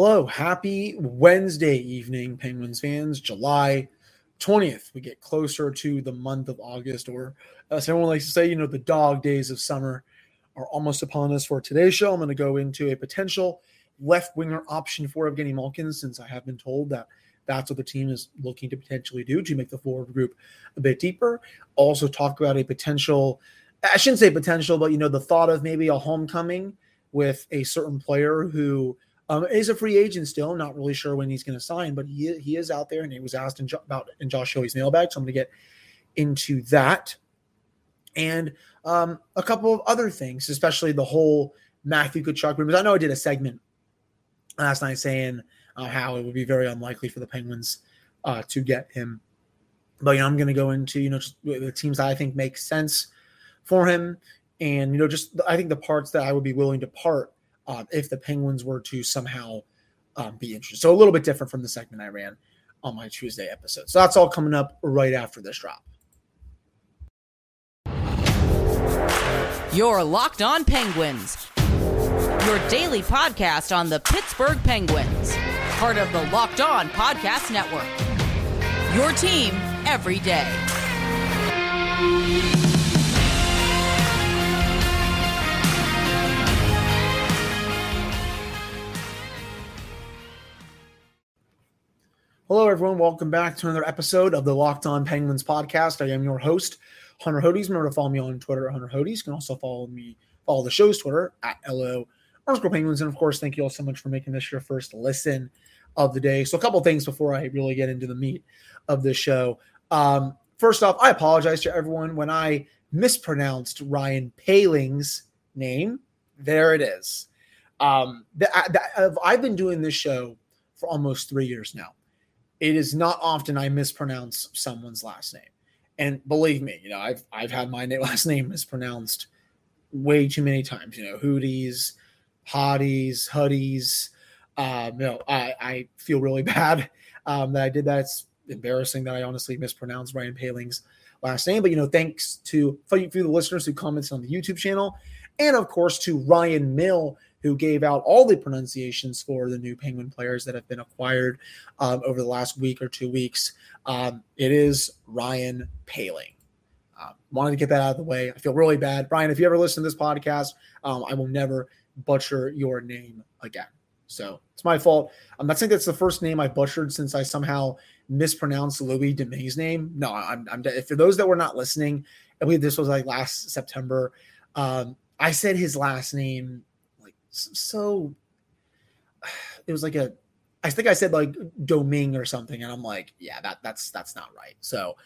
Hello, happy Wednesday evening, Penguins fans. July 20th. We get closer to the month of August, or as everyone likes to say, you know, the dog days of summer are almost upon us. For today's show, I'm going to go into a potential left winger option for Evgeny Malkin, since I have been told that that's what the team is looking to potentially do to make the forward group a bit deeper. Also, talk about a potential, I shouldn't say potential, but, you know, the thought of maybe a homecoming with a certain player who um, he's a free agent still, not really sure when he's going to sign, but he he is out there, and he was asked in jo- about in Josh Yohe's mailbag. So I'm going to get into that, and um, a couple of other things, especially the whole Matthew Tkachuk rumors. I know I did a segment last night saying uh, how it would be very unlikely for the Penguins uh, to get him, but you know I'm going to go into you know the teams that I think make sense for him, and you know just I think the parts that I would be willing to part um, if the Penguins were to somehow um, be interested. So a little bit different from the segment I ran on my Tuesday episode. So that's all coming up right after this drop. Your Locked On Penguins, your daily podcast on the Pittsburgh Penguins, part of the Locked On Podcast Network. Your team every day. Hello, everyone. Welcome back to another episode of the Locked On Penguins podcast. I am your host, Hunter Hodes. Remember to follow me on Twitter, at Hunter Hodes. You can also follow me, follow the show's Twitter at LO underscore Penguins. And of course, thank you all so much for making this your first listen of the day. So, a couple things before I really get into the meat of the show. Um, first off, I apologize to everyone when I mispronounced Ryan Poehling's name. There it is. Um, I've been doing this show for almost three years now it is not often I mispronounce someone's last name. And believe me, you know, I've I've had my last name mispronounced way too many times. You know, Hooties, Hotties, Huddies. Um, you know, I, I feel really bad um, that I did that. It's embarrassing that I honestly mispronounced Ryan Poehling's last name. But you know, thanks to for you, for the listeners who commented on the YouTube channel, and of course to Ryan Mill who gave out all the pronunciations for the new Penguin players that have been acquired um, over the last week or two weeks. Um, it is Ryan Poehling. Uh, wanted to get that out of the way. I feel really bad. Brian, if you ever listen to this podcast, um, I will never butcher your name again. So it's my fault. I'm not saying that's the first name I butchered since I somehow mispronounced Louis Domingue's name. No, I'm, I'm for those that were not listening, I believe this was like last September. Um, I said his last name so it was like a I think I said like Doming or something, and I'm like, yeah, that that's that's not right. So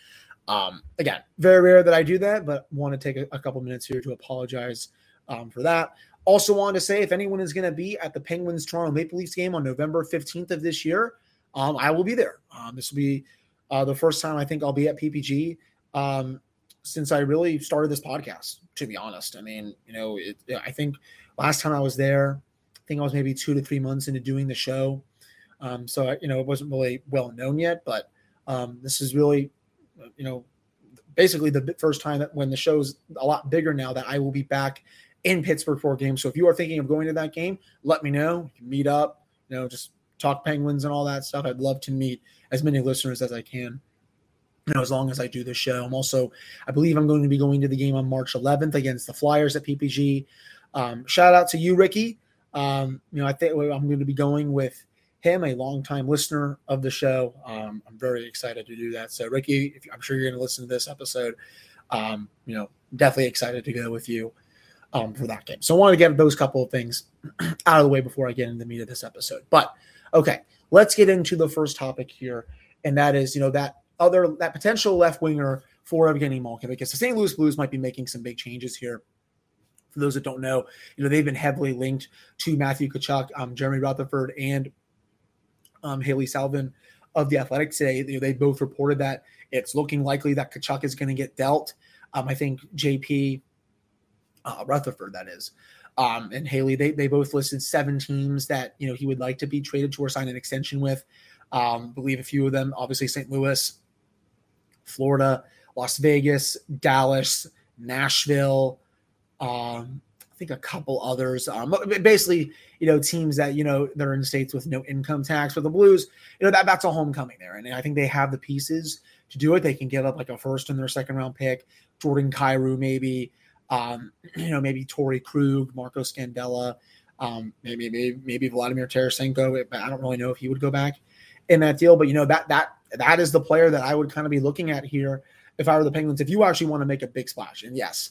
um again, very rare that I do that, but want to take a, a couple minutes here to apologize um, for that. Also, want to say if anyone is going to be at the Penguins Toronto Maple Leafs game on November 15th of this year, um, I will be there. Um, this will be uh, the first time I think I'll be at PPG um, since I really started this podcast. To be honest, I mean, you know, it, I think Last time I was there, I think I was maybe two to three months into doing the show. Um, so, you know, it wasn't really well known yet, but um, this is really, you know, basically the first time that when the show's a lot bigger now that I will be back in Pittsburgh for a game. So if you are thinking of going to that game, let me know. meet up, you know, just talk Penguins and all that stuff. I'd love to meet as many listeners as I can. You know, as long as I do the show. I'm also, I believe I'm going to be going to the game on March 11th against the Flyers at PPG. Um, shout out to you, Ricky. Um, you know, I think I'm going to be going with him, a longtime listener of the show. Um, I'm very excited to do that. So, Ricky, if, I'm sure you're going to listen to this episode. Um, you know, definitely excited to go with you um, for that game. So, I wanted to get those couple of things out of the way before I get into the meat of this episode. But okay, let's get into the first topic here, and that is, you know, that other that potential left winger for Evgeny Malkin because the St. Louis Blues might be making some big changes here for those that don't know, you know they've been heavily linked to Matthew Tkachuk, um, Jeremy Rutherford, and um, Hailey Salvian of the Athletic today. Know, they both reported that it's looking likely that Tkachuk is going to get dealt. Um, I think JP uh, Rutherford, that is, um, and Haley, they, they both listed seven teams that you know he would like to be traded to or sign an extension with. Um, believe a few of them, obviously St. Louis, Florida, Las Vegas, Dallas, Nashville, um, I think a couple others. Um, basically, you know, teams that you know they're in states with no income tax. For the Blues, you know that that's a homecoming there, and I think they have the pieces to do it. They can give up like a first and their second round pick, Jordan Kyrou, maybe, um, you know, maybe Torey Krug, Marco Scandella, um, maybe maybe maybe Vladimir Tarasenko. But I don't really know if he would go back in that deal, but you know that that that is the player that I would kind of be looking at here if I were the Penguins. If you actually want to make a big splash, and yes,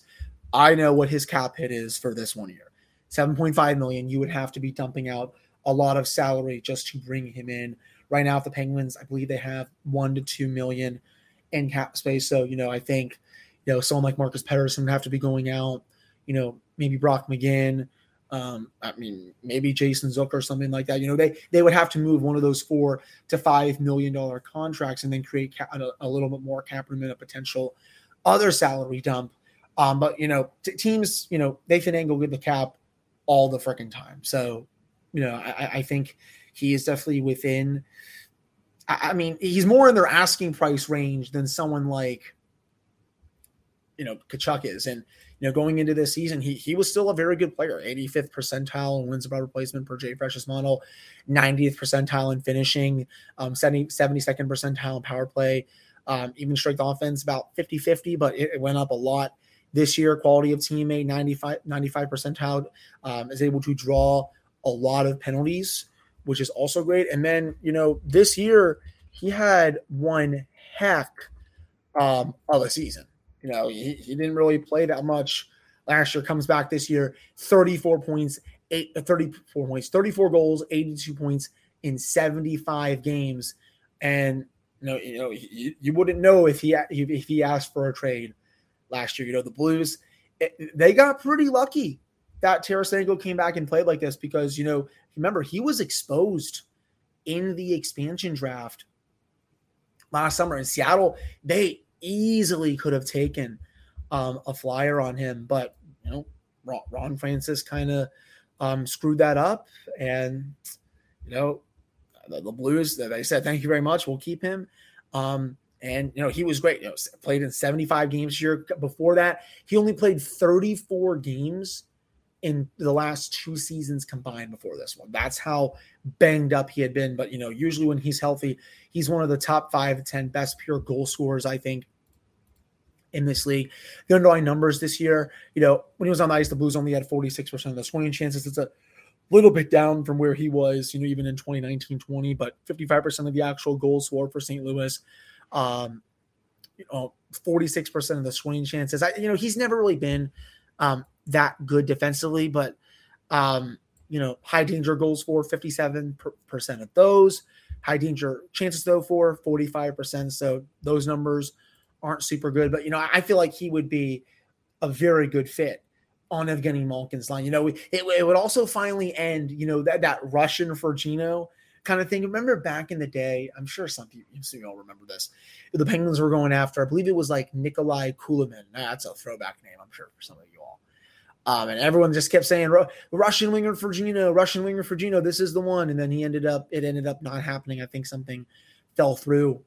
I know what his cap hit is for this one year, seven point five million. You would have to be dumping out a lot of salary just to bring him in. Right now, if the Penguins, I believe they have one to two million in cap space. So you know, I think you know someone like Marcus Pettersson would have to be going out. You know, maybe Brock McGinn. Um, I mean, maybe Jason Zucker or something like that. You know, they they would have to move one of those four to five million dollar contracts and then create a, a, little bit more cap room and a potential other salary dump. Um, but you know, t- teams, you know, they finagle with the cap all the freaking time. So, you know, I, I think he is definitely within. I, I mean, he's more in their asking price range than someone like, you know, Tkachuk is, and you know, going into this season, he he was still a very good player, 85th percentile in wins above replacement per JFresh's model, 90th percentile in finishing, um, 70, 72nd percentile in power play, um, even strength offense about 50 50, but it, it, went up a lot this year. Quality of teammate, 95, 95 percentile, um, is able to draw a lot of penalties, which is also great. And then, you know, this year he had one heck um, of a season. You know, he, he didn't really play that much last year. Comes back this year, 34 points, eight, uh, 34 points, 34 goals, 82 points in 75 games. And you know, you know, you, you wouldn't know if he if he asked for a trade last year. You know, the Blues it, they got pretty lucky that Tarasenko came back and played like this because you know, remember he was exposed in the expansion draft last summer in Seattle. They easily could have taken um, a flyer on him, but you know, Ron, Ron Francis kind of um, screwed that up, and you know, the, the, Blues. They said, "Thank you very much. We'll keep him." Um, and you know, he was great. You know, played in 75 games year. Before that, he only played 34 games in the last two seasons combined before this one. That's how banged up he had been. But you know, usually when he's healthy, he's one of the top five ten best pure goal scorers, I think, in this league. The underlying numbers this year, you know, when he was on the ice, the Blues only had 46% of the swinging chances. It's a little bit down from where he was, you know, even in 2019 20, but 55% of the actual goals scored for St. Louis. Um, you know, 46% of the swinging chances. I, you know, he's never really been um, that good defensively, but, um, you know, high danger goals for 57% of those. High danger chances though for 45%. So those numbers aren't super good. But you know, I feel like he would be a very good fit on Evgeny Malkin's line. You know, it, it would also finally end. You know that that Russian for Geno kind of thing. Remember back in the day? I'm sure some people, some y'all remember this. The Penguins were going after. I believe it was like Nikolai Kulemin. That's a throwback name. I'm sure for some of you all. Um, and everyone just kept saying Russian winger for Geno, Russian winger for Geno. This is the one. And then he ended up. It ended up not happening. I think something fell through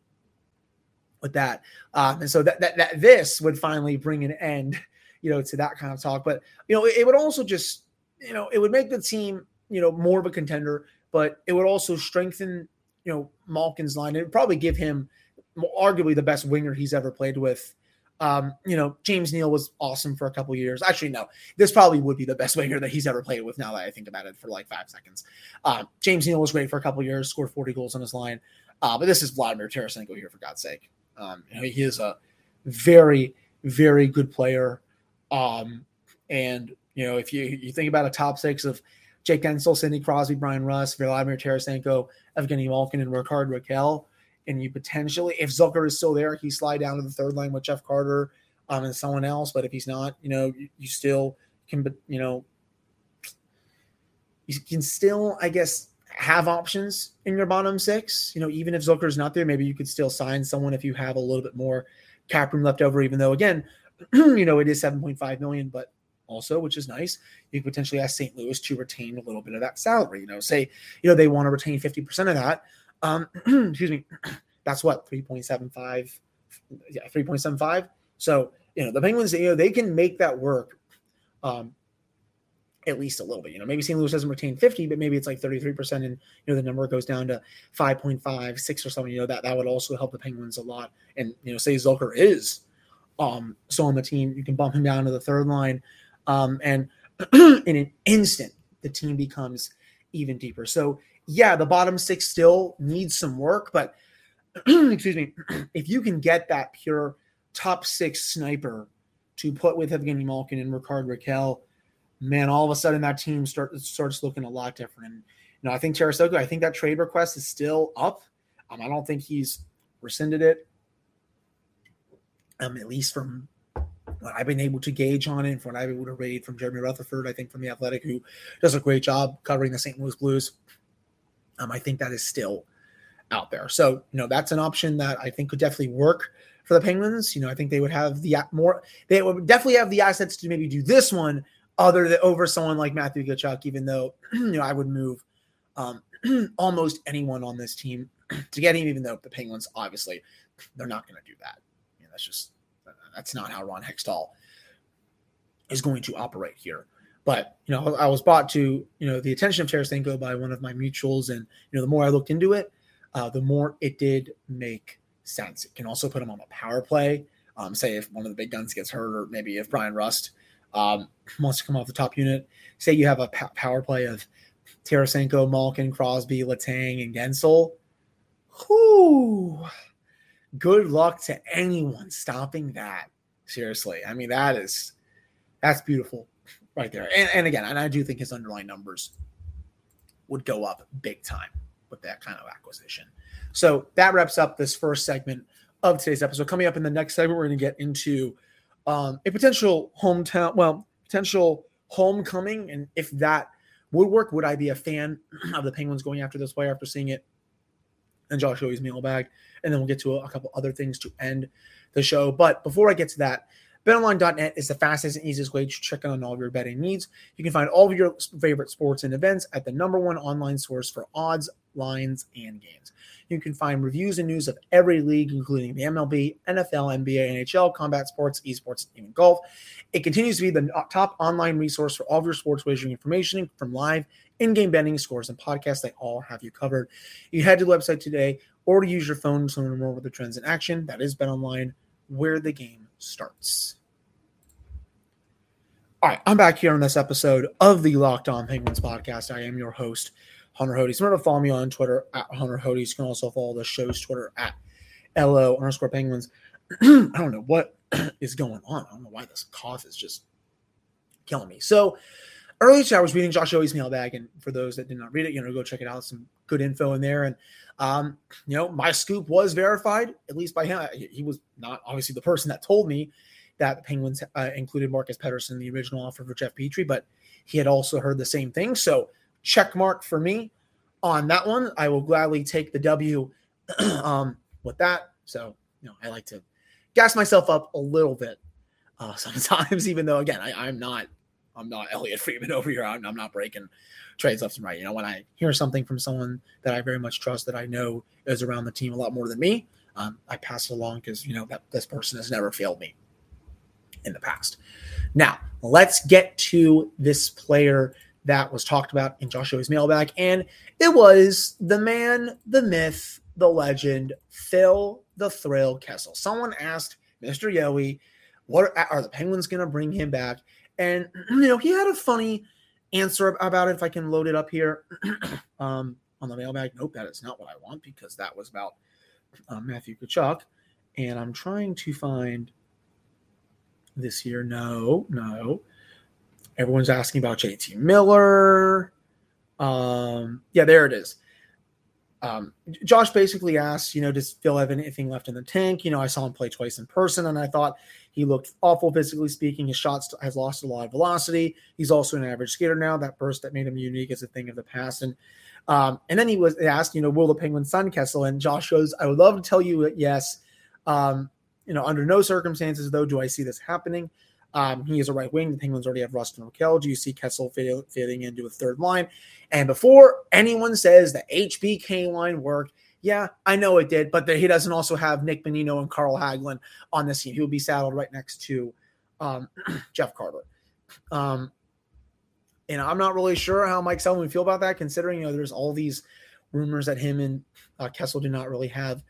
with that. Um, and so that, that that this would finally bring an end, you know, to that kind of talk. But you know, it, it would also just, you know, it would make the team, you know, more of a contender, but it would also strengthen, you know, Malkin's line. It would probably give him arguably the best winger he's ever played with. Um, you know, James Neal was awesome for a couple years. Actually, no, this probably would be the best winger that he's ever played with. Now that I think about it, for like five seconds, um, James Neal was great for a couple years, scored 40 goals on his line. Uh, but this is Vladimir Tarasenko here, for God's sake. Um, he is a very, very good player. Um, and you know, if you you think about a top six of Jake Guentzel, Sidney Crosby, Bryan Rust, Vladimir Tarasenko, Evgeny Malkin, and Rickard Rakell, and you potentially, if Zucker is still there, he slide down to the third line with Jeff Carter um, and someone else. But if he's not, you know, you, you still can, you know, you can still, I guess, have options in your bottom six. You know, even if Zucker's not there, maybe you could still sign someone if you have a little bit more cap room left over, even though again, you know, it is 7.5 million, but also, which is nice, you could potentially ask St. Louis to retain a little bit of that salary. You know, say, you know, they want to retain 50% of that. Um, excuse me, that's what 3.75, yeah, 3.75. So, you know, the Penguins, you know, they can make that work. Um, at least a little bit. You know, maybe St. Louis doesn't retain 50, but maybe it's like 33%, and you know the number goes down to 5.5, 6 or something. You know, that that would also help the Penguins a lot. And you know, say Zucker is um so on the team, you can bump him down to the third line. Um, and in an instant, the team becomes even deeper. So yeah, the bottom six still needs some work, but excuse me, if you can get that pure top six sniper to put with Evgeny Malkin and Rickard Rakell, man, all of a sudden that team start, starts looking a lot different. And you know, I think Tarasenko, I think that trade request is still up. Um, I don't think he's rescinded it. Um, at least from what I've been able to gauge on it, and from what I've been able to read from Jeremy Rutherford, I think from the Athletic, who does a great job covering the St. Louis Blues. Um, I think that is still out there. So, you know, that's an option that I think could definitely work for the Penguins. You know, I think they would have the more, they would definitely have the assets to maybe do this one other than over someone like Matthew Tkachuk, even though, you know, I would move um, almost anyone on this team to get him, even though the Penguins, obviously, they're not going to do that. That's just, that's not how Ron Hextall is going to operate here. But you know, I was brought to you know the attention of Tarasenko by one of my mutuals, and you know, the more I looked into it, uh, the more it did make sense. It can also put him on a power play. Um, say if one of the big guns gets hurt, or maybe if Bryan Rust um, wants to come off the top unit. Say you have a p- power play of Tarasenko, Malkin, Crosby, Letang, and Guentzel. Whoo! Good luck to anyone stopping that. Seriously, I mean that is that's beautiful right there. And, and again, and I do think his underlying numbers would go up big time with that kind of acquisition. So that wraps up this first segment of today's episode. Coming up in the next segment, we're going to get into um, a potential hometown, well, potential homecoming, and if that would work, would I be a fan of the Penguins going after this player after seeing it? And Josh Yohe's mailbag, and then we'll get to a, a couple other things to end the show. But before I get to that, BetOnline.net is the fastest and easiest way to check in on all of your betting needs. You can find all of your favorite sports and events at the number one online source for odds, lines, and games. You can find reviews and news of every league, including the MLB, NFL, NBA, NHL, combat sports, esports, and even golf. It continues to be the top online resource for all of your sports wagering information from live in-game betting scores and podcasts. They all have you covered. You head to the website today or to use your phone to learn more about the trends in action. That is BetOnline, where the game starts. All right, I'm back here on this episode of the Locked On Penguins podcast. I am your host, Hunter Hodes. Remember to follow me on Twitter at Hunter Hodes. You can also follow the show's Twitter at LO underscore Penguins. I don't know what is going on. I don't know why this cough is just killing me. So earlier today, I was reading Josh Yohe's mailbag, and for those that did not read it, you know, go check it out. Some good info in there, and um, you know, my scoop was verified at least by him. He was not obviously the person that told me that the Penguins uh, included Marcus Pettersson in the original offer for Jeff Petry, but he had also heard the same thing. So check mark for me on that one. I will gladly take the W um, with that. So you know, I like to gas myself up a little bit uh, sometimes, even though again, I, I'm not I'm not Elliotte Friedman over here. I'm, I'm, not breaking trades left and right. You know, when I hear something from someone that I very much trust that I know is around the team a lot more than me, um, I pass it along because you know that this person has never failed me in the past. Now let's get to this player that was talked about in Josh Yohe's mailbag, and it was the man, the myth, the legend, Phil the Thrill Kessel. Someone asked Mr. Yohe, "What are, are the Penguins going to bring him back?" And you know, he had a funny answer about it. If I can load it up here um, on the mailbag. Nope, that is not what I want because that was about uh, Matthew Tkachuk. And I'm trying to find this here. No, no. Everyone's asking about JT Miller. Um, yeah, there it is. Um, Josh basically asked, you know, does Phil have anything left in the tank? You know, I saw him play twice in person, and I thought he looked awful physically speaking. His shots has lost a lot of velocity. He's also an average skater now. That burst that made him unique is a thing of the past. And um, and then he was asked, you know, will the Penguins sign Kessel? And Josh goes, I would love to tell you yes. Um, you know, under no circumstances though do I see this happening. Um, he is a right wing. The Penguins already have Rust and Rakell. Do you see Kessel fit, fitting into a third line? And before anyone says the HBK line worked, yeah, I know it did, but the, he doesn't also have Nick Bonino and Carl Hagelin on this team. He will be saddled right next to um, Jeff Carter. Um, and I'm not really sure how Mike Sullivan would feel about that, considering you know there's all these rumors that him and uh, Kessel do not really have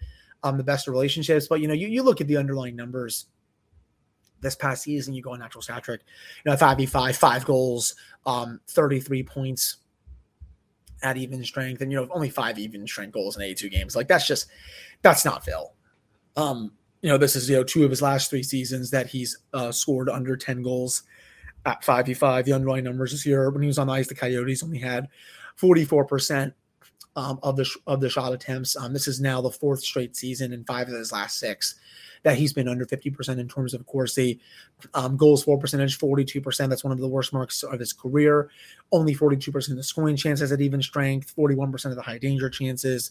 um, the best of relationships. But you know, you, you look at the underlying numbers this past season, you go on natural stat trick, you know, five v five, five goals, um, 33 points at even strength, and you know, only five even strength goals in 82 games. Like that's just that's not Phil. Um, you know, this is you know two of his last three seasons that he's uh, scored under 10 goals at 5v5. The underlying numbers this year when he was on the ice, the Coyotes only had 44% um, of the of the shot attempts. Um, this is now the fourth straight season in five of his last six that he's been under 50% in terms of, of course, the um, goals for percentage, 42%. That's one of the worst marks of his career. Only 42% of the scoring chances at even strength, 41% of the high danger chances,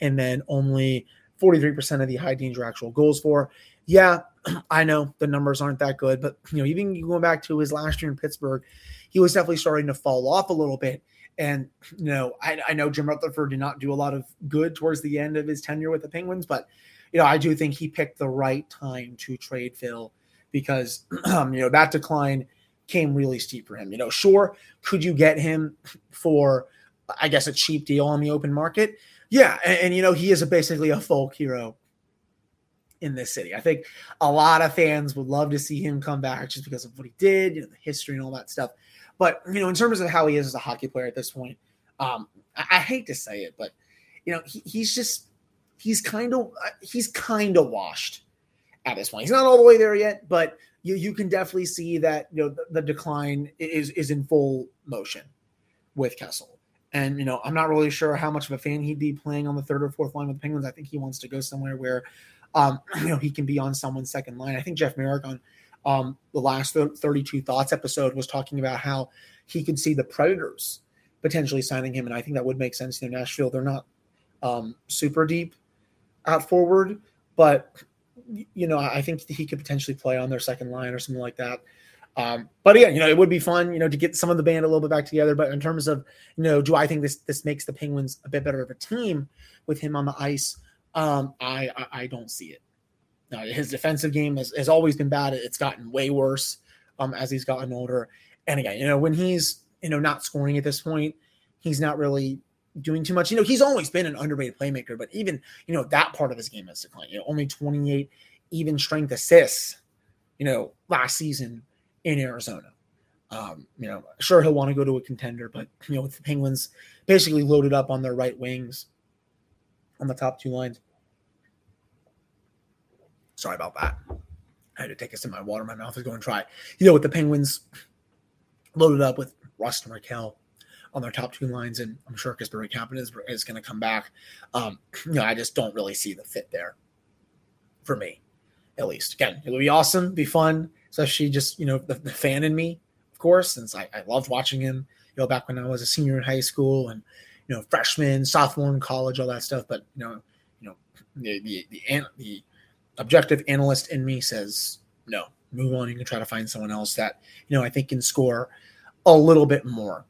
and then only 43% of the high danger actual goals for. Yeah, I know the numbers aren't that good, but you know, even going back to his last year in Pittsburgh, he was definitely starting to fall off a little bit. And you know, I, I know Jim Rutherford did not do a lot of good towards the end of his tenure with the Penguins, but you know, I do think he picked the right time to trade Phil because um, you know that decline came really steep for him. You know, sure, could you get him for I guess a cheap deal on the open market? Yeah, and, and you know he is a, basically a folk hero in this city. I think a lot of fans would love to see him come back just because of what he did, you know, the history and all that stuff. But you know, in terms of how he is as a hockey player at this point, um, I, I hate to say it, but you know, he, he's just he's kind of he's kind of washed at this point. He's not all the way there yet, but you you can definitely see that you know the, the decline is is in full motion with Kessel. And you know, I'm not really sure how much of a fan he'd be playing on the third or fourth line with the Penguins. I think he wants to go somewhere where, um, you know, he can be on someone's second line. I think Jeff Marek on um, the last 32 Thoughts episode was talking about how he could see the Predators potentially signing him, and I think that would make sense. In Nashville, they're not um, super deep out forward, but you know, I think he could potentially play on their second line or something like that. Um, but again, you know, it would be fun, you know, to get some of the band a little bit back together. But in terms of, you know, do I think this this makes the Penguins a bit better of a team with him on the ice? Um, I, I, I don't see it. Now, his defensive game has, has always been bad. It's gotten way worse um, as he's gotten older. And again, you know, when he's you know not scoring at this point, he's not really doing too much. You know, he's always been an underrated playmaker, but even you know that part of his game has declined. You know, only 28 even strength assists. You know, last season in Arizona. Um, you know, sure he'll want to go to a contender, but you know, with the Penguins basically loaded up on their right wings on the top two lines. Sorry about that. I had to take a sip of my water. My mouth is going dry. You know, with the Penguins loaded up with Rust and Rakell on their top two lines, and I'm sure Kasperi Kapanen is, is going to come back. Um, you know, I just don't really see the fit there for me, at least. Again, it would be awesome, be fun, especially just you know the, the fan in me, of course, since I, I loved watching him. You know, back when I was a senior in high school and you know freshman, sophomore in college, all that stuff. But you know, you know the the the, the objective analyst in me says no, move on. You can try to find someone else that you know I think can score a little bit more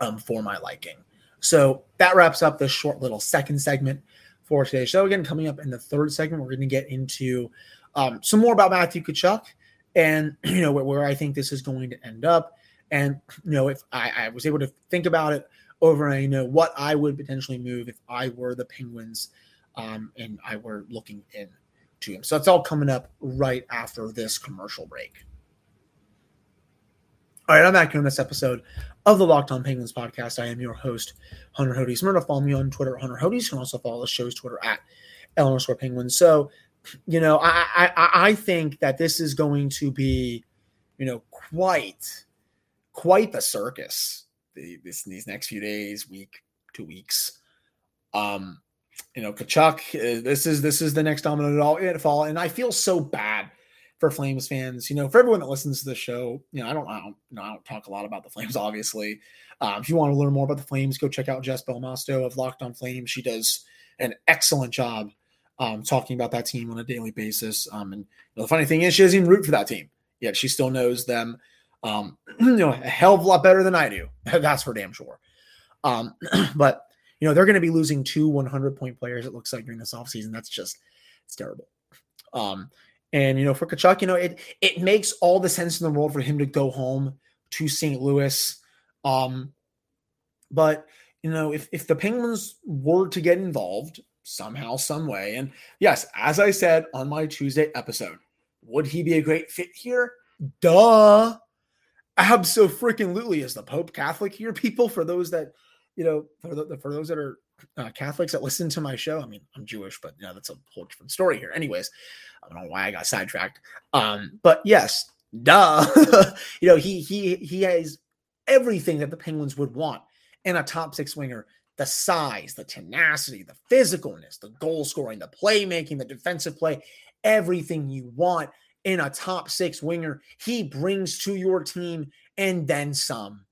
um, for my liking. So that wraps up this short little second segment for today's show. Again, coming up in the third segment, we're going to get into um, some more about Matthew Tkachuk and you know where, where, I think this is going to end up. And you know, if I, I was able to think about it over, and you know what I would potentially move if I were the Penguins um, and I were looking into him. So that's all coming up right after this commercial break. All right, I'm back here on this episode of the Locked On Penguins podcast. I am your host, Hunter Hodes. Remember to follow me on Twitter, Hunter Hodes. You can also follow the show's Twitter at LO Penguins. So, you know, I, I I think that this is going to be, you know, quite quite the circus the, this these next few days, week, two weeks. Um, you know, Tkachuk, uh, this is this is the next domino to fall, and I feel so bad for Flames fans. You know, for everyone that listens to the show, you know, I don't, I don't, you know, I don't talk a lot about the Flames, obviously. Um, if you want to learn more about the Flames, go check out Jess Belmosto of Locked On Flames. She does an excellent job um, talking about that team on a daily basis. Um, and you know, the funny thing is, she doesn't even root for that team, yet she still knows them, um, you know, a hell of a lot better than I do. That's for damn sure. Um, but you know, they're going to be losing two 100 point players. It looks like during this offseason. That's just it's terrible. Um, and you know, for Tkachuk, you know, it it makes all the sense in the world for him to go home to St. Louis. Um, but you know, if if the Penguins were to get involved somehow, some way, and yes, as I said on my Tuesday episode, would he be a great fit here? Duh. Absolutely. Is the Pope Catholic here, people? For those that, you know, for, the, for those that are uh, Catholics that listen to my show, I mean, I'm Jewish, but you know, that's a whole different story here. Anyways, I don't know why I got sidetracked. Um, but yes, duh. you know, he he he has everything that the Penguins would want in a top six winger the size, the tenacity, the physicalness, the goal scoring, the playmaking, the defensive play, everything you want in a top six winger. He brings to your team and then some.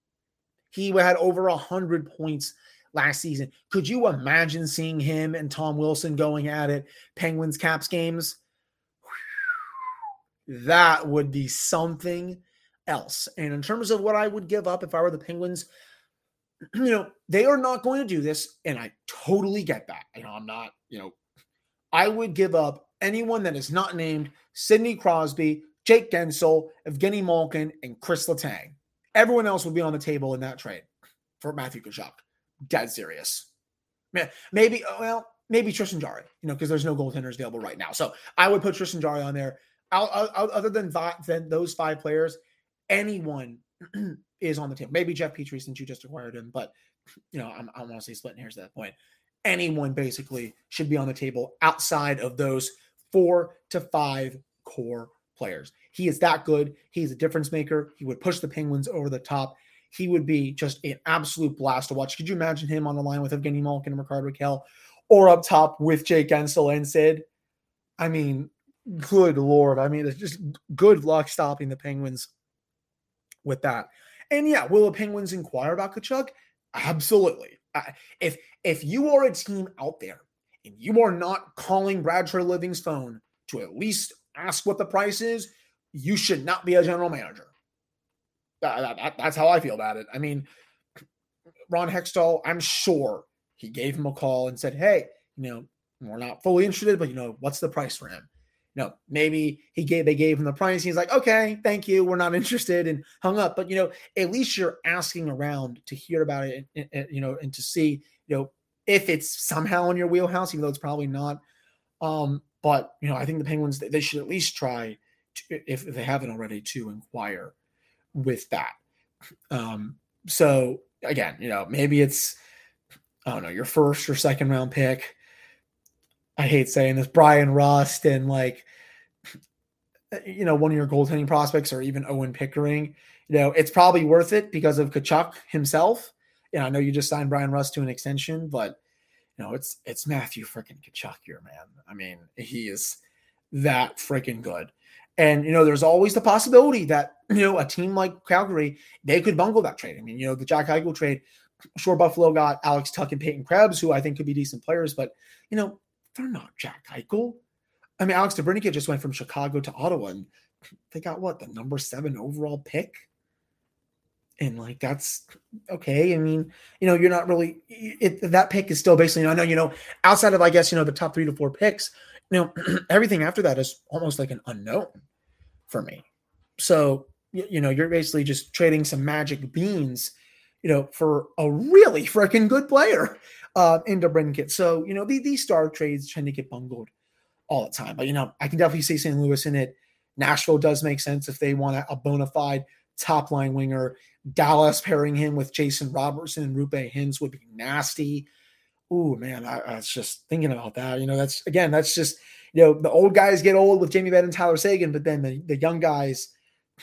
He had over a hundred points last season. Could you imagine seeing him and Tom Wilson going at it, Penguins Caps games? That would be something else. And in terms of what I would give up if I were the Penguins, you know, they are not going to do this. And I totally get that. You know, I'm not, you know, I would give up anyone that is not named Sidney Crosby, Jake Guentzel, Evgeny Malkin, and Kris Letang. Everyone else would be on the table in that trade for Matthew Tkachuk. Dead serious. Maybe, uh, well, maybe Tristan Jarry, you know, because there's no goaltenders available right now. So I would put Tristan Jarry on there. other than, that, than those five players, anyone is on the table. Maybe Jeff Petry since you just acquired him, but you know, I'm, I'm honestly splitting hairs at that point. Anyone basically should be on the table outside of those four to five core players. He is that good. He's a difference maker. He would push the Penguins over the top. He would be just an absolute blast to watch. Could you imagine him on the line with Evgeny Malkin and Rickard Rakell or up top with Jake Guentzel and Sid? I mean, good Lord. I mean, it's just good luck stopping the Penguins with that. And yeah, will the Penguins inquire about Tkachuk? Absolutely. if if you are a team out there and you are not calling Brad Treliving's phone to at least ask what the price is, you should not be a general manager. That, that, that's how I feel about it. I mean, Ron Hextall, I'm sure he gave him a call and said, "Hey, you know, we're not fully interested, but you know, what's the price for him?" no, maybe he gave they gave him the price. He's like, okay, thank you, we're not interested, and hung up. But you know, at least you're asking around to hear about it, and, and, you know, and to see, you know, if it's somehow in your wheelhouse, even though it's probably not. Um, but you know, I think the Penguins they should at least try, to, if they haven't already, to inquire with that. Um, so again, you know, maybe it's I don't know your first or second round pick I hate saying this, Bryan Rust and like you know, one of your goaltending prospects or even Owen Pickering, you know, it's probably worth it because of Tkachuk himself. And I know you just signed Bryan Rust to an extension, but know, it's it's Matthew freaking Tkachuk here, man. I mean, he is that freaking good. And you know, there's always the possibility that you know a team like Calgary they could bungle that trade. I mean, you know, the Jack Eichel trade. Sure, Buffalo got Alex Tuch and Peyton Krebs, who I think could be decent players, but you know, they're not Jack Eichel. I mean, Alex DeBrincat just went from Chicago to Ottawa, and they got what the number seven overall pick. And like that's okay. I mean, you know, you're not really it, that pick is still basically. I know, you know, outside of I guess you know the top three to four picks, you know, everything after that is almost like an unknown for me. So you, you know, you're basically just trading some magic beans, you know, for a really freaking good player uh, in DeBrincat. So, you know, the, these star trades tend to get bungled all the time. But, you know, I can definitely see St. Louis in it. Nashville does make sense if they want a, a bona fide top line winger. Dallas pairing him with Jason Robertson and Roope Hintz would be nasty. Ooh, man, I, I, was just thinking about that. You know, that's again, that's just you know, the old guys get old with Jamie Benn and Tyler Seguin, but then the, the young guys,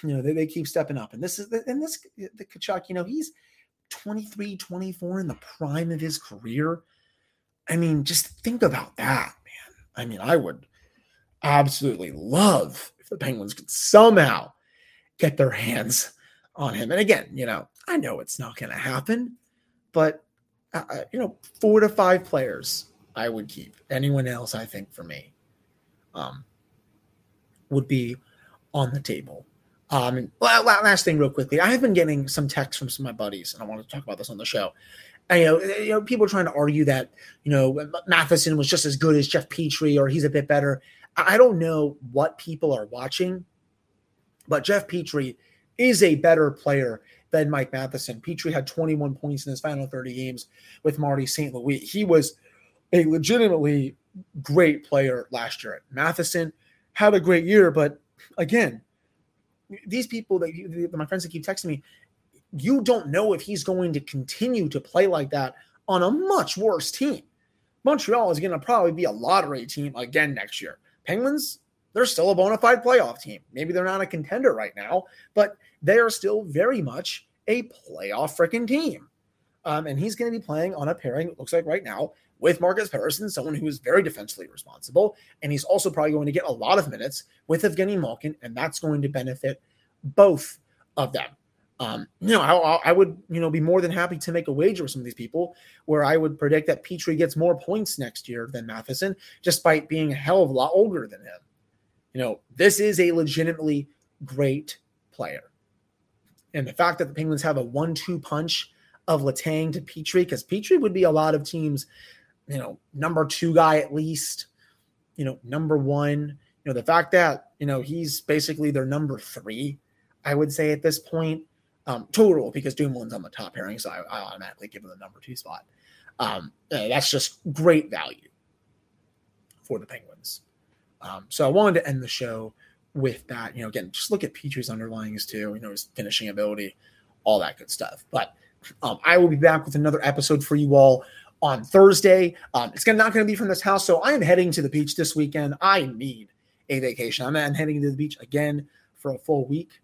you know, they, they keep stepping up. And this is and this the Tkachuk, you know, he's 23, 24 in the prime of his career. I mean, just think about that, man. I mean, I would absolutely love if the Penguins could somehow get their hands on him. And again, you know, I know it's not going to happen, but uh, uh, you know, four to five players I would keep. Anyone else, I think, for me, um, would be on the table. Um, last thing, real quickly, I have been getting some texts from some of my buddies, and I want to talk about this on the show. And, you know, eh, you know, people are trying to argue that you know Matheson was just as good as Jeff Petry, or he's a bit better. I don't know what people are watching, but Jeff Petry is a better player than Mike Matheson. Petry had 21 points in his final 30 games with Marty St. Louis. He was a legitimately great player last year. Matheson had a great year, but again, these people that my friends that keep texting me, you don't know if he's going to continue to play like that on a much worse team. Montreal is going to probably be a lottery team again next year. Penguins, they're still a bona fide playoff team. Maybe they're not a contender right now, but they are still very much a playoff freaking team. Um, and he's going to be playing on a pairing, it looks like right now, with Marcus Pettersson, someone who is very defensively responsible. And he's also probably going to get a lot of minutes with Evgeny Malkin, and that's going to benefit both of them. Um, you know, I, I, would, you know, be more than happy to make a wager with some of these people where I would predict that Petry gets more points next year than Matheson, despite being a hell of a lot older than him. You know, this is a legitimately great player. And the fact that the Penguins have a one-two punch of Letang to Petry, because Petry would be a lot of teams, you know, number two guy at least, you know, number one. You know, the fact that, you know, he's basically their number three, I would say at this point um, total because Dumoulin's on the top pairing, so I, I, automatically give him the number two spot. Um, that's just great value for the Penguins. Um, so I wanted to end the show with that. You know, again, just look at Petry's underlyings too. You know, his finishing ability, all that good stuff. But um, I will be back with another episode for you all on Thursday. Um, it's not going to be from this house, so I am heading to the beach this weekend. I need a vacation. I'm, I'm heading to the beach again for a full week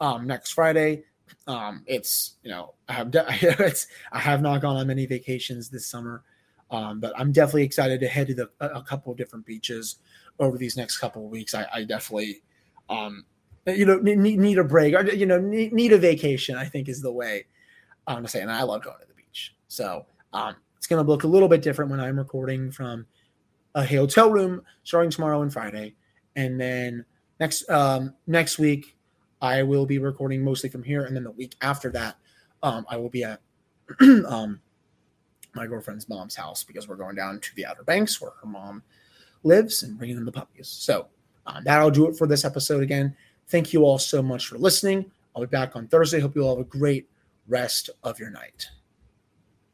um, next Friday. Um, it's you know I have de- it's I have not gone on many vacations this summer, um, but I'm definitely excited to head to the, a, a couple of different beaches over these next couple of weeks. I, I definitely, um, you know, need, need a break or you know need, need a vacation. I think is the way I'm to say. And I love going to the beach, so um, it's going to look a little bit different when I'm recording from a hotel room starting tomorrow and Friday, and then next um, next week I will be recording mostly from here, and then the week after that, um, I will be at um, my girlfriend's mom's house because we're going down to the Outer Banks where her mom lives and bringing them the puppies. So um, that'll do it for this episode. Again, thank you all so much for listening. I'll be back on Thursday. Hope you all have a great rest of your night.